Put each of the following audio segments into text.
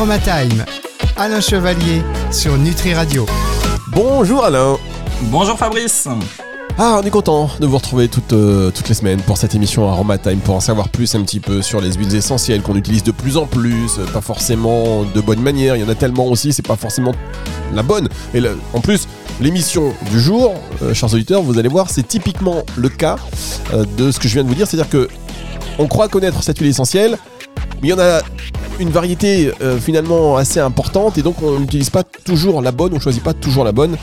Aromatime. Alain Chevalier sur Nutri Radio. Bonjour Alain. Bonjour Fabrice. Ah, on est content de vous retrouver toutes, euh, toutes les semaines pour cette émission Aromatime pour en savoir plus un petit peu sur les huiles essentielles qu'on utilise de plus en plus, euh, pas forcément de bonne manière, il y en a tellement aussi, c'est pas forcément la bonne. Et le- en plus, l'émission du jour, euh, chers auditeurs, vous allez voir, c'est typiquement le cas euh, de ce que je viens de vous dire, c'est-à-dire que on croit connaître cette huile essentielle, mais il y en a une variété euh, finalement assez importante et donc on n'utilise pas toujours la bonne, on choisit pas toujours la bonne.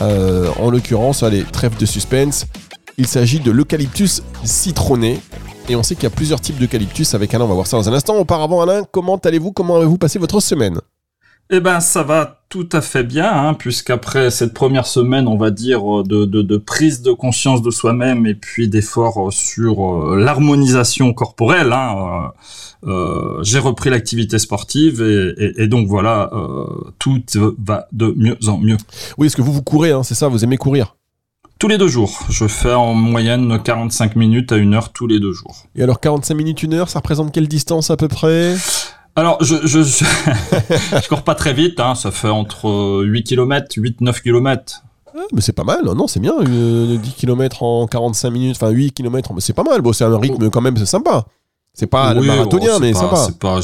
Euh, en l'occurrence, allez, trêve de suspense, il s'agit de l'eucalyptus citronné. Et on sait qu'il y a plusieurs types d'eucalyptus avec Alain, on va voir ça dans un instant. Auparavant, Alain, comment allez-vous Comment avez-vous passé votre semaine? Eh ben, ça va tout à fait bien, hein, puisqu'après cette première semaine, on va dire, euh, de, de, de prise de conscience de soi-même et puis d'efforts euh, sur euh, l'harmonisation corporelle, hein, euh, euh, j'ai repris l'activité sportive et, et- et donc voilà, euh, tout va de mieux en mieux. Oui, est-ce que vous vous courez, hein, c'est ça Vous aimez courir? Tous les deux jours, je fais en moyenne 45 minutes à une heure tous les deux jours. Et alors 45 minutes, une heure, ça représente quelle distance à peu près? Alors, je, je, je, je cours pas très vite, hein, ça fait entre 8 km, 8-9 km. Ah, Mais c'est pas mal, non C'est bien, euh, 10 km en 45 minutes, enfin 8 km, mais c'est pas mal. Bon, c'est un rythme quand même, c'est sympa. C'est pas le marathonien, bon, mais pas- c'est pas.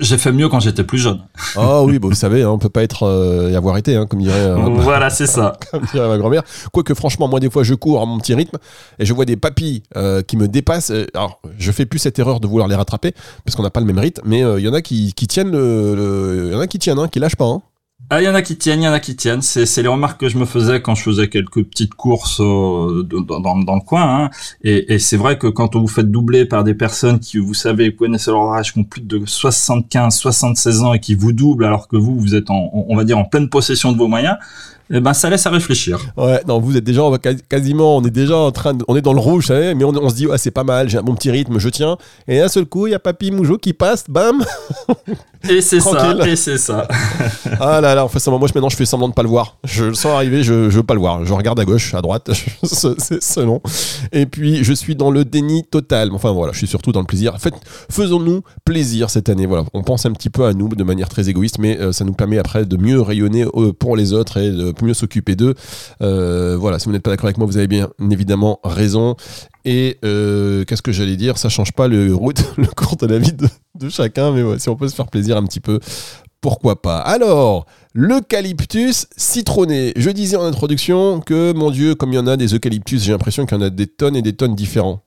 j'ai- fait mieux quand j'étais plus jeune. Ah oui, bon, vous savez, hein, on peut pas être euh, y avoir été, hein, comme dirait, euh, voilà, c'est ça. comme dirait ma grand-mère. Quoique, franchement, moi, des fois, je cours à mon petit rythme et je vois des papis euh, qui me dépassent. Euh, Alors, je fais plus cette erreur de vouloir les rattraper parce qu'on n'a pas le même rythme, mais euh, il y en a qui, qui tiennent le, le- y en a qui tiennent, hein, qui lâchent pas. hein. Ah, il y en a qui tiennent, il y en a qui tiennent. C'est, les remarques que je me faisais quand je faisais quelques petites courses euh, dans, dans, dans le coin. Hein. Et, et c'est vrai que quand vous faites doubler par des personnes qui, vous savez, vous connaissez leur âge, qui ont plus de 75, 76 ans et qui vous doublent alors que vous, vous êtes en, on va dire, en pleine possession de vos moyens, eh ben, ça laisse à réfléchir. Ouais, non, vous êtes déjà, on va quasi- quasiment, on est déjà en train, de- on est dans le rouge, vous savez, mais on, on se dit, ah, c'est pas mal, j'ai un bon petit rythme, je tiens. Et d'un seul coup, il y a Papy Moujo qui passe, bam Et c'est ça, et c'est ça. Ah là là, en fait, ça, moi je, maintenant je fais semblant de pas le voir. Je le sens arriver, je, je veux pas le voir. Je regarde à gauche, à droite, c'est c'est selon. Et puis je suis dans le déni total. Enfin voilà, je suis surtout dans le plaisir. En fait, faisons-nous plaisir cette année. Voilà, on pense un petit peu à nous de manière très égoïste, mais euh, ça nous permet après de mieux rayonner euh, pour les autres et de mieux s'occuper d'eux. Euh, voilà, si vous n'êtes pas d'accord avec moi, vous avez bien évidemment raison. Et euh, qu'est-ce que j'allais dire? Ça change pas le, route, le cours de la vie de, chacun, mais si on peut se faire plaisir un petit peu, pourquoi pas? Alors, l'eucalyptus citronné. Je disais en introduction que, mon Dieu, comme il y en a des eucalyptus, j'ai l'impression qu'il y en a des tonnes et des tonnes différents.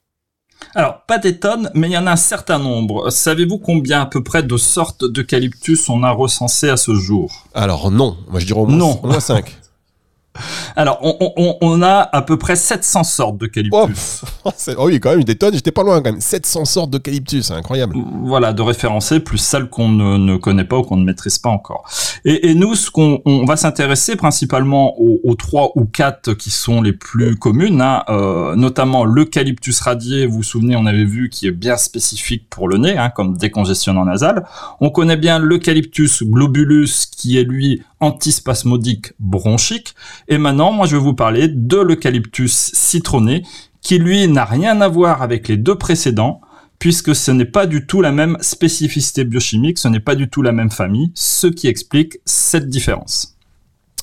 Alors, pas des tonnes, mais il y en a un certain nombre. Savez-vous combien à peu près de sortes d'eucalyptus on a recensé à ce jour? Alors non, moi je dirais au moins, Non. au moins 5. Alors, on, on- on, on a à peu près 700 sortes d'eucalyptus. Oh, oh oui, quand même, des tonnes, j'étais pas loin quand même. 700 sortes d'eucalyptus, c'est incroyable. Voilà, de référencés, plus celles qu'on ne, ne connaît pas ou qu'on ne maîtrise pas encore. Et, nous, ce qu'on on va s'intéresser principalement aux, aux trois ou quatre qui sont les plus communes, hein, euh, notamment l'eucalyptus radié, vous vous souvenez, on avait vu, qui est bien spécifique pour le nez, hein, comme décongestionnant nasal. On connaît bien l'eucalyptus globulus, qui est lui antispasmodique bronchique. Et maintenant, moi, je vais vous parler de l'eucalyptus citronné, qui lui n'a rien à voir avec les deux précédents, puisque ce n'est pas du tout la même spécificité biochimique, ce n'est pas du tout la même famille, ce qui explique cette différence.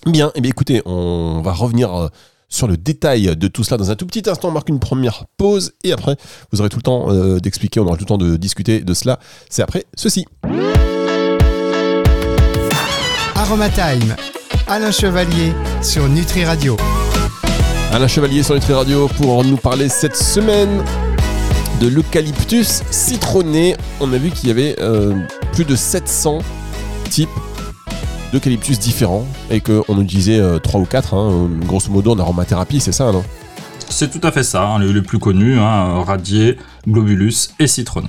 Bien, et bien écoutez, on va revenir euh, sur le détail de tout cela dans un tout petit instant. On marque une première pause et après, vous aurez tout le temps euh, d'expliquer, on aura tout le temps de discuter de cela. C'est après ceci. Aromatime. Alain Chevalier sur Nutri Radio. Alain Chevalier sur Nutri Radio pour nous parler cette semaine de l'eucalyptus citronné. On a vu qu'il y avait euh, plus de 700 types d'eucalyptus différents et qu'on utilisait 3 ou 4, hein, grosso modo en aromathérapie, c'est ça, non? C'est tout à fait ça, hein, les, les plus connus, hein, radié, globulus et citronné.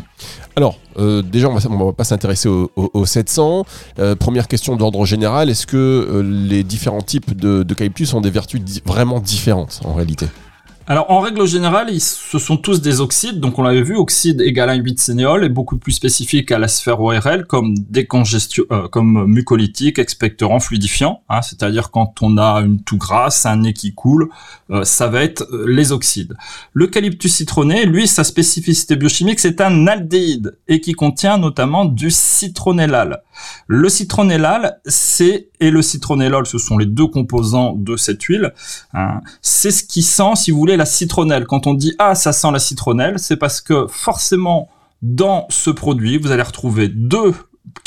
Alors, euh, déjà, on va, on va pas s'intéresser aux au, aux 700. Euh, première question d'ordre général, est-ce que euh, les différents types de- d'eucalyptus ont des vertus di- vraiment différentes en réalité? Alors en règle générale, ils, ce sont tous des oxydes, donc on l'avait vu, oxyde égale un 8 sénéol est beaucoup plus spécifique à la sphère ORL comme décongestion, euh, comme mucolytique, expectorant, fluidifiant, hein, c'est-à-dire quand on a une toux grasse, un nez qui coule, euh, ça va être euh, les oxydes. L'eucalyptus citronné, lui, sa spécificité biochimique, c'est un aldéhyde et qui contient notamment du citronellal. Le citronellal, c'est et le citronellol, ce sont les deux composants de cette huile. Hein. C'est ce qui sent, si vous voulez, la citronnelle. Quand on dit ah ça sent la citronnelle, c'est parce que forcément dans ce produit vous allez retrouver deux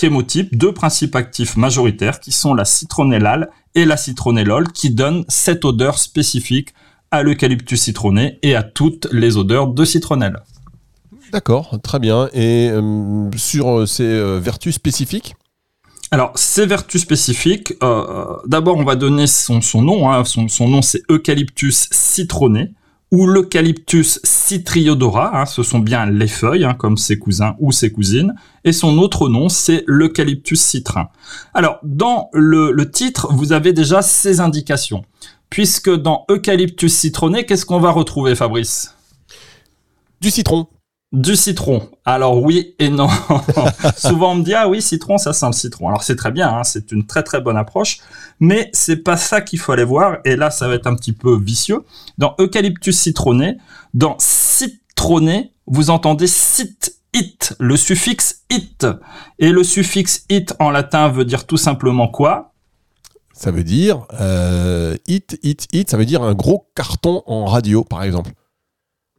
chémotypes, deux principes actifs majoritaires qui sont la citronellale et la citronellol qui donnent cette odeur spécifique à l'eucalyptus citronné et à toutes les odeurs de citronnelle. D'accord, très bien. Et euh, sur ces euh, vertus spécifiques alors, ces vertus spécifiques, euh, d'abord on va donner son, son nom, hein. son, son, nom c'est Eucalyptus citronné ou l'Eucalyptus citriodora, hein. ce sont bien les feuilles, hein, comme ses cousins ou ses cousines, et son autre nom c'est l'Eucalyptus citrin. Alors, dans le, le titre, vous avez déjà ces indications, puisque dans Eucalyptus citronné, qu'est-ce qu'on va retrouver Fabrice? Du citron. Du citron. Alors oui et non. Souvent on me dit ah oui citron ça sent le citron. Alors c'est très bien, hein, c'est une très très bonne approche, mais c'est pas ça qu'il faut aller voir. Et là ça va être un petit peu vicieux. Dans eucalyptus citronné, dans citronné, vous entendez cit it, le suffixe it. Et le suffixe it en latin veut dire tout simplement quoi? Ça veut dire euh, it it it. Ça veut dire un gros carton en radio par exemple.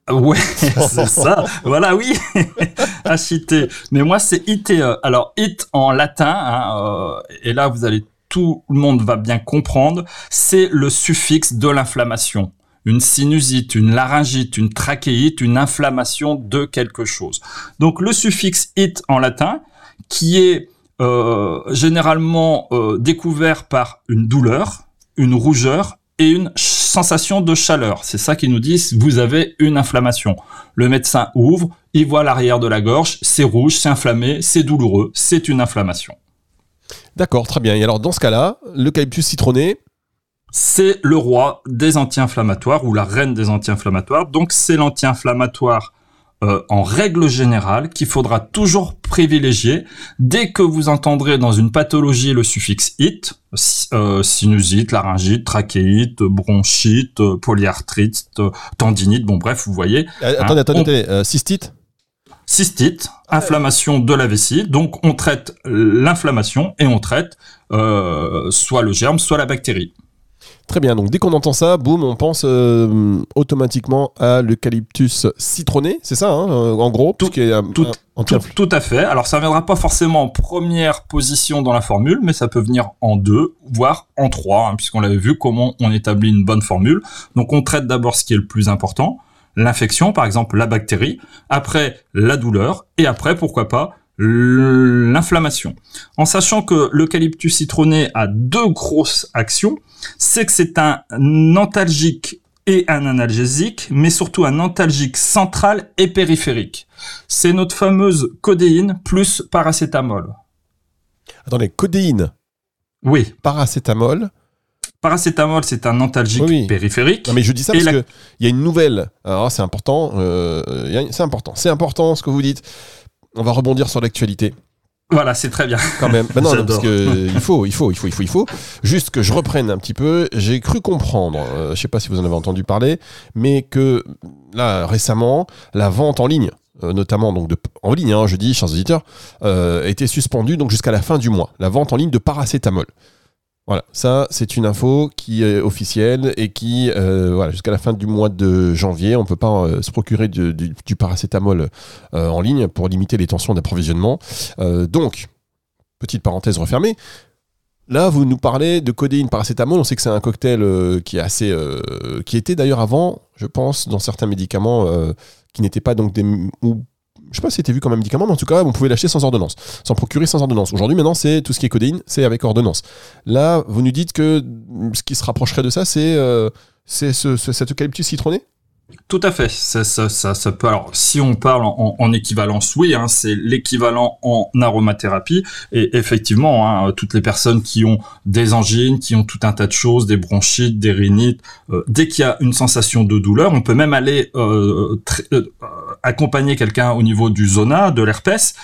Ouais, c'est ça. Voilà, oui, citer. Mais moi, c'est ITE. Alors, it en latin, hein, euh, et là, vous allez, tout le monde va bien comprendre, c'est le suffixe de l'inflammation. Une sinusite, une laryngite, une trachéite, une inflammation de quelque chose. Donc, le suffixe it en latin, qui est euh, généralement euh, découvert par une douleur, une rougeur et une sensation de chaleur. C'est ça qu'ils nous disent, vous avez une inflammation. Le médecin ouvre, il voit l'arrière de la gorge, c'est rouge, c'est inflammé, c'est douloureux, c'est une inflammation. D'accord, très bien. Et alors dans ce cas-là, l'eucalyptus citronné C'est le roi des anti-inflammatoires ou la reine des anti-inflammatoires. Donc c'est l'anti-inflammatoire euh, en règle générale qu'il faudra toujours privilégier dès que vous entendrez dans une pathologie le suffixe it, euh, sinusite, laryngite, trachéite, bronchite, polyarthrite, tendinite, bon bref, vous voyez. Euh, attendez, attendez, attendez, cystite? Cystite, inflammation de la vessie. Donc on traite l'inflammation et on traite soit le germe, soit la bactérie. Très bien, donc dès qu'on entend ça, boum, on pense euh, automatiquement à l'eucalyptus citronné, c'est ça, hein, euh, en gros tout, est, tout, tout, à fait. Alors ça ne viendra pas forcément en première position dans la formule, mais ça peut venir en deux, voire en trois, hein, puisqu'on l'avait vu comment on établit une bonne formule. Donc on traite d'abord ce qui est le plus important, l'infection, par exemple la bactérie, après la douleur, et après, pourquoi pas, l'inflammation. En sachant que l'eucalyptus citronné a deux grosses actions, c'est que c'est un antalgique et un analgésique, mais surtout un antalgique central et périphérique. C'est notre fameuse codéine plus paracétamol. Attendez, codéine Oui. Paracétamol Paracétamol, c'est un antalgique périphérique. Non, mais je dis ça parce qu'il y a une nouvelle. Alors, c'est important. Euh, c'est important. C'est important ce que vous dites. On va rebondir sur l'actualité. Voilà, c'est très bien. Quand même. non, parce que il faut, il faut, il faut, il faut, il faut. Juste que je reprenne un petit peu. J'ai cru comprendre, euh, je sais pas si vous en avez entendu parler, mais que là récemment, la vente en ligne, euh, notamment donc de, en ligne, hein, je dis, chers auditeurs, euh, a été suspendue donc jusqu'à la fin du mois. La vente en ligne de paracétamol. Voilà, ça c'est une info qui est officielle et qui, euh, voilà, jusqu'à la fin du mois de janvier, on ne peut pas euh, se procurer du, paracétamol euh, en ligne pour limiter les tensions d'approvisionnement. donc, petite parenthèse refermée. Là, vous nous parlez de codéine, paracétamol. On sait que c'est un cocktail qui est assez, qui était d'ailleurs avant, je pense, dans certains médicaments qui n'étaient pas donc des je sais pas si c'était vu comme un médicament, mais en tout cas, on pouvait l'acheter sans ordonnance, s'en procurer sans ordonnance. Aujourd'hui, maintenant, c'est tout ce qui est codéine, c'est avec ordonnance. Là, vous nous dites que ce qui se rapprocherait de ça, c'est euh, ce, cet eucalyptus citronné? Tout à fait. Ça, ça, ça. Alors, si on parle en, en équivalence, oui, hein, c'est l'équivalent en aromathérapie. Et effectivement, hein, toutes les personnes qui ont des angines, qui ont tout un tas de choses, des bronchites, des rhinites, euh, dès qu'il y a une sensation de douleur, on peut même aller euh, euh, accompagner quelqu'un au niveau du zona, de l'herpès,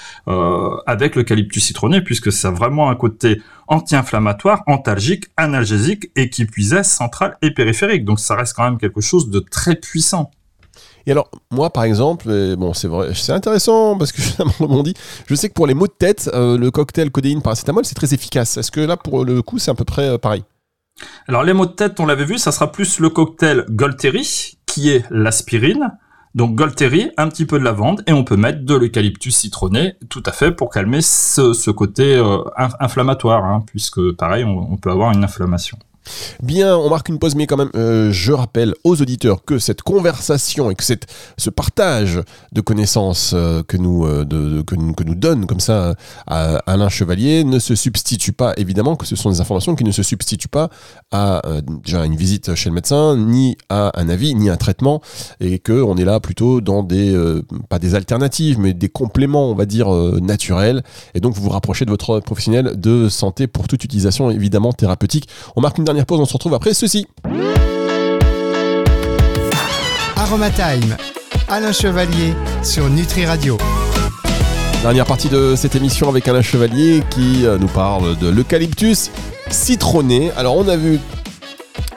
avec l'eucalyptus citronné, puisque ça a vraiment un côté anti-inflammatoire, antalgique, analgésique et qui puisait central et périphérique. Donc ça reste quand même quelque chose de très puissant. Et alors, moi, par exemple, bon, c'est vrai, c'est intéressant parce que je dit, je sais que pour les maux de tête, euh, le cocktail codéine paracétamol, c'est très efficace. Est-ce que là, pour le coup, c'est à peu près euh, pareil? Alors, les maux de tête, on l'avait vu, ça sera plus le cocktail Golteri, qui est l'aspirine, donc Golteri, un petit peu de lavande et on peut mettre de l'eucalyptus citronné, tout à fait pour calmer ce, côté euh, inflammatoire, hein, puisque pareil, on peut avoir une inflammation. Bien, on marque une pause, mais quand même, euh, je rappelle aux auditeurs que cette conversation et que cette, ce partage de connaissances euh, que, nous, euh, de, que, que, nous donne comme ça Alain Chevalier ne se substitue pas, évidemment, que ce sont des informations qui ne se substituent pas à déjà une visite chez le médecin, ni à un avis, ni à un traitement, et qu'on est là plutôt dans des, pas des alternatives, mais des compléments, on va dire, naturels, et donc vous vous rapprochez de votre professionnel de santé pour toute utilisation, évidemment, thérapeutique. On marque une pause, on se retrouve après ceci. Aromatime, Alain Chevalier sur Nutri Radio. Dernière partie de cette émission avec Alain Chevalier qui euh, nous parle de l'eucalyptus citronné. Alors on a vu,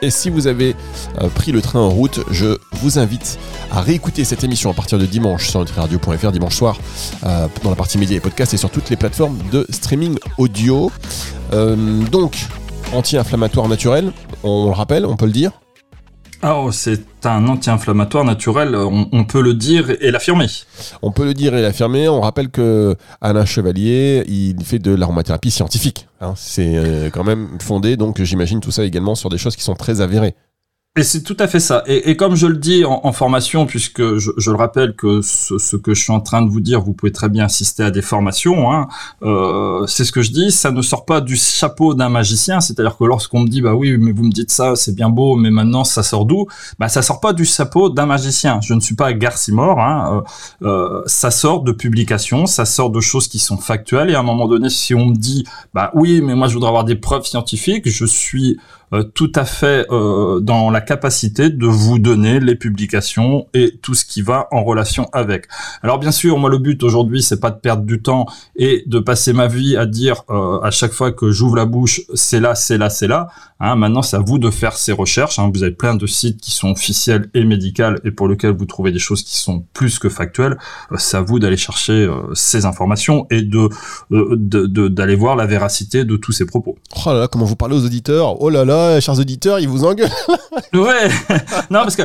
et si vous avez euh, pris le train en route, je vous invite à réécouter cette émission à partir de dimanche sur nutriradio.fr, dimanche soir, euh, dans la partie médias et podcasts et sur toutes les plateformes de streaming audio. donc, anti-inflammatoire naturel, on le rappelle, on peut le dire ah, oh, c'est un anti-inflammatoire naturel, on, peut le dire et l'affirmer. On peut le dire et l'affirmer. On rappelle que Alain Chevalier, il fait de l'aromathérapie scientifique. Hein. C'est euh, quand même fondé, donc j'imagine tout ça également sur des choses qui sont très avérées. Et c'est tout à fait ça. Et, et, comme je le dis en, en formation, puisque je, je, le rappelle que ce, ce, que je suis en train de vous dire, vous pouvez très bien assister à des formations. Hein, euh, c'est ce que je dis. Ça ne sort pas du chapeau d'un magicien. C'est-à-dire que lorsqu'on me dit, bah oui, mais vous me dites ça, c'est bien beau, mais maintenant ça sort d'où? Bah ça sort pas du chapeau d'un magicien. Je ne suis pas Garcimore. Hein, euh, euh, ça sort de publications, ça sort de choses qui sont factuelles. Et à un moment donné, si on me dit, bah oui, mais moi je voudrais avoir des preuves scientifiques, je suis euh, tout à fait euh, dans la capacité de vous donner les publications et tout ce qui va en relation avec. Alors bien sûr, moi le but aujourd'hui, c'est pas de perdre du temps et de passer ma vie à dire euh, à chaque fois que j'ouvre la bouche, c'est là, c'est là, c'est là. Hein, maintenant, c'est à vous de faire ces recherches. Hein. Vous avez plein de sites qui sont officiels et médicaux et pour lesquels vous trouvez des choses qui sont plus que factuelles. c'est à vous d'aller chercher ces informations et de d'aller voir la véracité de tous ces propos. Oh là là, comment vous parlez aux auditeurs Oh là là chers auditeurs, ils vous engueulent. ouais. non, parce que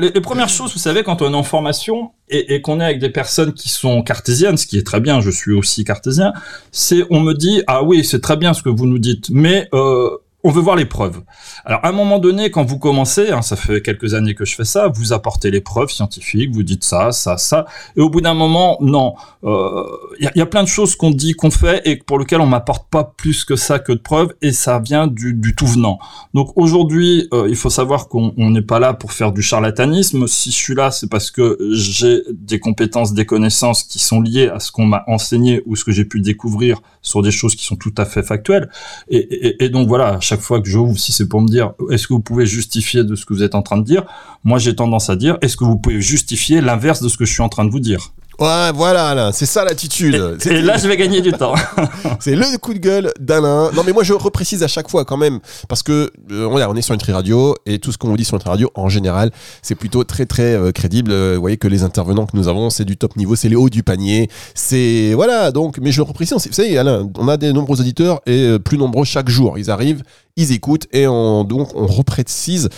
les, premières choses, vous savez, quand on est en formation et, qu'on est avec des personnes qui sont cartésiennes, ce qui est très bien, je suis aussi cartésien, c'est on me dit ah oui, c'est très bien ce que vous nous dites, mais euh, on veut voir les preuves. Alors, à un moment donné, quand vous commencez, hein, ça fait quelques années que je fais ça, vous apportez les preuves scientifiques, vous dites ça, ça, ça, et au bout d'un moment, non. Il euh, y, a, plein de choses qu'on dit, qu'on fait, et pour lesquelles on m'apporte pas plus que ça que de preuves, et ça vient du, tout venant. Donc aujourd'hui, euh, il faut savoir qu'on n'est pas là pour faire du charlatanisme. Si je suis là, c'est parce que j'ai des compétences, des connaissances qui sont liées à ce qu'on m'a enseigné ou ce que j'ai pu découvrir sur des choses qui sont tout à fait factuelles. Et, donc voilà, chaque fois que j'ouvre, si c'est pour me dire est-ce que vous pouvez justifier de ce que vous êtes en train de dire Moi, j'ai tendance à dire, est-ce que vous pouvez justifier l'inverse de ce que je suis en train de vous dire? Ouais, voilà, c'est ça l'attitude. Et, là, je vais gagner du temps. c'est le coup de gueule d'Alain. Non, mais moi, je reprécise à chaque fois quand même, parce que euh, on est sur une tri radio et tout ce qu'on vous dit sur une tri radio, en général, c'est plutôt très très euh, crédible. Euh, vous voyez que les intervenants que nous avons, c'est du top niveau, c'est les hauts du panier. C'est voilà, donc, mais je reprécise. Vous savez, Alain, on a des nombreux auditeurs et plus nombreux chaque jour. Ils arrivent, ils écoutent et on, donc on reprécise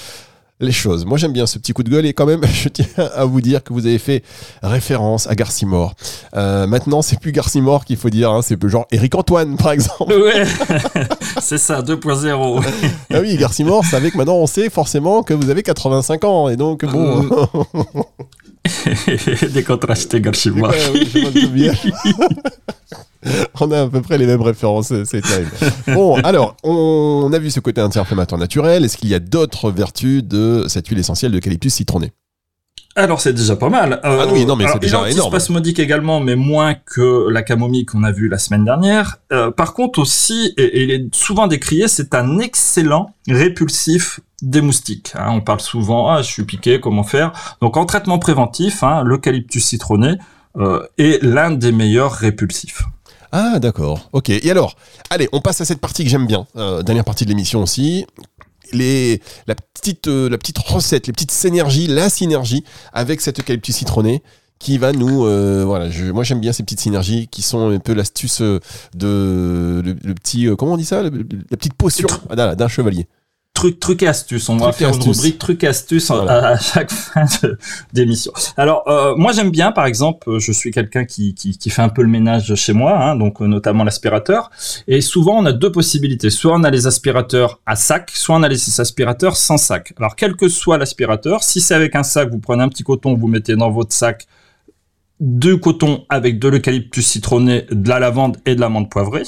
les choses. Moi, j'aime bien ce petit coup de gueule et quand même, je tiens à vous dire que vous avez fait référence à Garcimore. Euh, maintenant, c'est plus Garcimore qu'il faut dire, hein, c'est genre Eric Antoine, par exemple. Ouais, c'est ça, 2.0. ah oui, Garcimore, c'est avec maintenant, on sait forcément que vous avez 85 ans et donc bon. Décontrasté Garcimore. Ouais, on a à peu près les mêmes références, c'est terrible. Bon, alors, on a vu ce côté anti-inflammatoire naturel. Est-ce qu'il y a d'autres vertus de cette huile essentielle d'eucalyptus citronné? Alors c'est déjà pas mal. ah oui, non mais c'est déjà énorme. spasmodique également, mais moins que la camomille qu'on a vue la semaine dernière. Euh, par contre aussi, et, il est souvent décrié, c'est un excellent répulsif des moustiques. Hein. On parle souvent, ah je suis piqué, comment faire? Donc en traitement préventif, hein, l'eucalyptus citronné euh, est l'un des meilleurs répulsifs. Ah d'accord, ok. Et alors, allez, on passe à cette partie que j'aime bien, euh, dernière partie de l'émission aussi les, la, petite, euh, la petite recette, les petites synergies, la synergie avec cet eucalyptus citronné qui va nous euh, voilà moi j'aime bien ces petites synergies qui sont un peu l'astuce euh, de le, petit comment on dit ça? La petite potion d'un chevalier truc, truc et astuce. On va faire une rubrique truc astuce à, chaque fin d'émission. Alors, euh, moi j'aime bien, par exemple, je suis quelqu'un qui, qui, qui, fait un peu le ménage chez moi, hein, donc euh, notamment l'aspirateur. Et souvent, on a deux possibilités. Soit on a les aspirateurs à sac, soit on a les aspirateurs sans sac. Alors, quel que soit l'aspirateur, si c'est avec un sac, vous prenez un petit coton, vous mettez dans votre sac deux coton avec de l'eucalyptus citronné, de la lavande et de l'amande poivrée.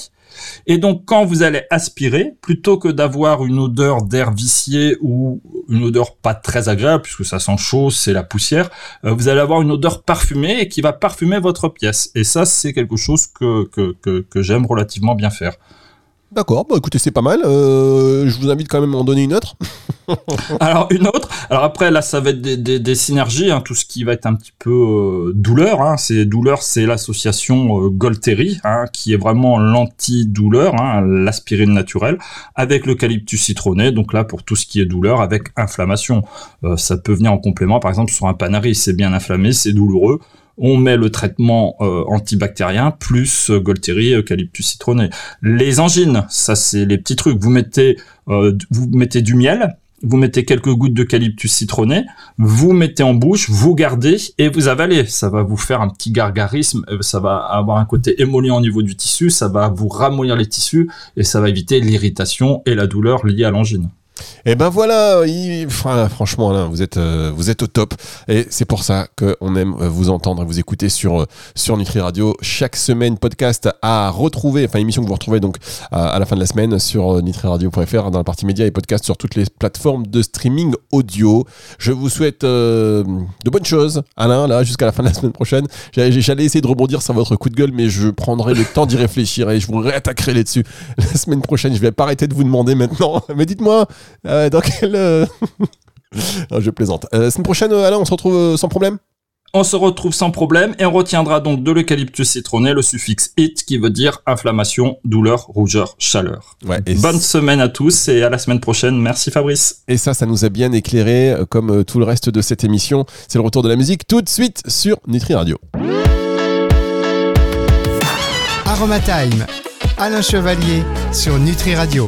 Et donc, quand vous allez aspirer, plutôt que d'avoir une odeur d'air vicié ou une odeur pas très agréable, puisque ça sent chaud, c'est la poussière, euh, vous allez avoir une odeur parfumée et qui va parfumer votre pièce. Et ça, c'est quelque chose que, que, que, que j'aime relativement bien faire. D'accord, bah écoutez, c'est pas mal. Euh, je vous invite quand même à en donner une autre. Alors une autre. Alors après là, ça va être des, synergies, hein, tout ce qui va être un petit peu euh, douleur. Hein. C'est douleur, c'est l'association euh, Golteri, hein, qui est vraiment l'anti-douleur, hein, l'aspirine naturelle, avec l'eucalyptus citronné. Donc là, pour tout ce qui est douleur, avec inflammation, ça peut venir en complément. Par exemple, sur un panari, c'est bien inflammé, c'est douloureux on met le traitement euh, antibactérien plus euh, Golteri eucalyptus citronné. Les angines, ça c'est les petits trucs. Vous mettez euh, vous mettez du miel, vous mettez quelques gouttes d'eucalyptus citronné, vous mettez en bouche, vous gardez et vous avalez. Ça va vous faire un petit gargarisme, ça va avoir un côté émollient au niveau du tissu, ça va vous ramollir les tissus et ça va éviter l'irritation et la douleur liée à l'angine. Et ben voilà, franchement, êtes, euh, vous êtes au top. Et c'est pour ça qu'on aime euh, vous entendre et vous écouter sur, euh, sur Radio. Chaque semaine, podcast à retrouver, enfin, émission que vous retrouvez donc à, la fin de la semaine sur nutriradio.fr dans la partie médias et podcast sur toutes les plateformes de streaming audio. Je vous souhaite de bonnes choses, Alain, là, jusqu'à la fin de la semaine prochaine. J'allais essayer de rebondir sur votre coup de gueule, mais je prendrai le temps d'y réfléchir et je vous réattaquerai là-dessus la semaine prochaine. Je vais pas arrêter de vous demander maintenant. Mais dites-moi, euh, dans quel. Euh, je plaisante. Euh, la semaine prochaine, Alain, on se retrouve sans problème? On se retrouve sans problème et on retiendra donc de l'eucalyptus citronné le suffixe it qui veut dire inflammation, douleur, rougeur, chaleur. Bonne semaine à tous et à la semaine prochaine. Merci Fabrice. Et ça, ça nous a bien éclairé comme tout le reste de cette émission. C'est le retour de la musique tout de suite sur Nutri Radio. Aromatime, Alain Chevalier sur Nutri Radio.